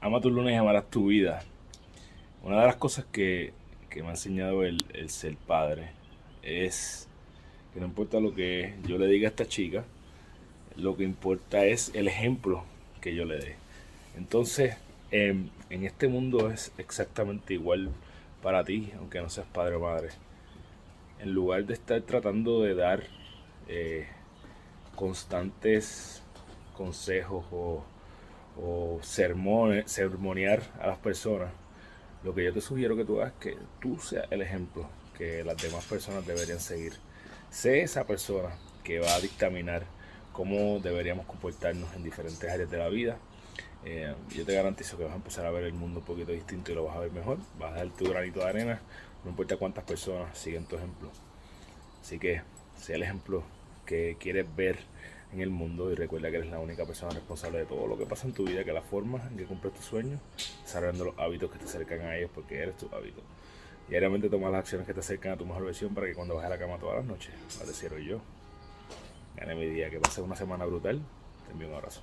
ama tu lunes y amarás tu vida. Una de las cosas que, me ha enseñado el, ser padre es que no importa lo que yo le diga a esta chica, lo que importa es el ejemplo que yo le dé. Entonces, em, en este mundo es exactamente igual para ti, aunque no seas padre o madre. En lugar de estar tratando de dar eh, constantes consejos o o sermonear a las personas, lo que yo te sugiero que tú hagas es que tú seas el ejemplo que las demás personas deberían seguir. Sé esa persona que va a dictaminar cómo deberíamos comportarnos en diferentes áreas de la vida. Eh, yo te garantizo que vas a empezar a ver el mundo un poquito distinto y lo vas a ver mejor. Vas a dar tu granito de arena, no importa cuántas personas siguen tu ejemplo. Así que sea el ejemplo que quieres ver en el mundo y recuerda que eres la única persona responsable de todo lo que pasa en tu vida, que la forma en que cumples tus sueños, desarrollando los hábitos que te acercan a ellos porque eres tu hábito. Diariamente toma las acciones que te acercan a tu mejor versión para que cuando bajes a la cama todas las noches, lo decir yo, gane mi día, que pase una semana brutal, te envío un abrazo.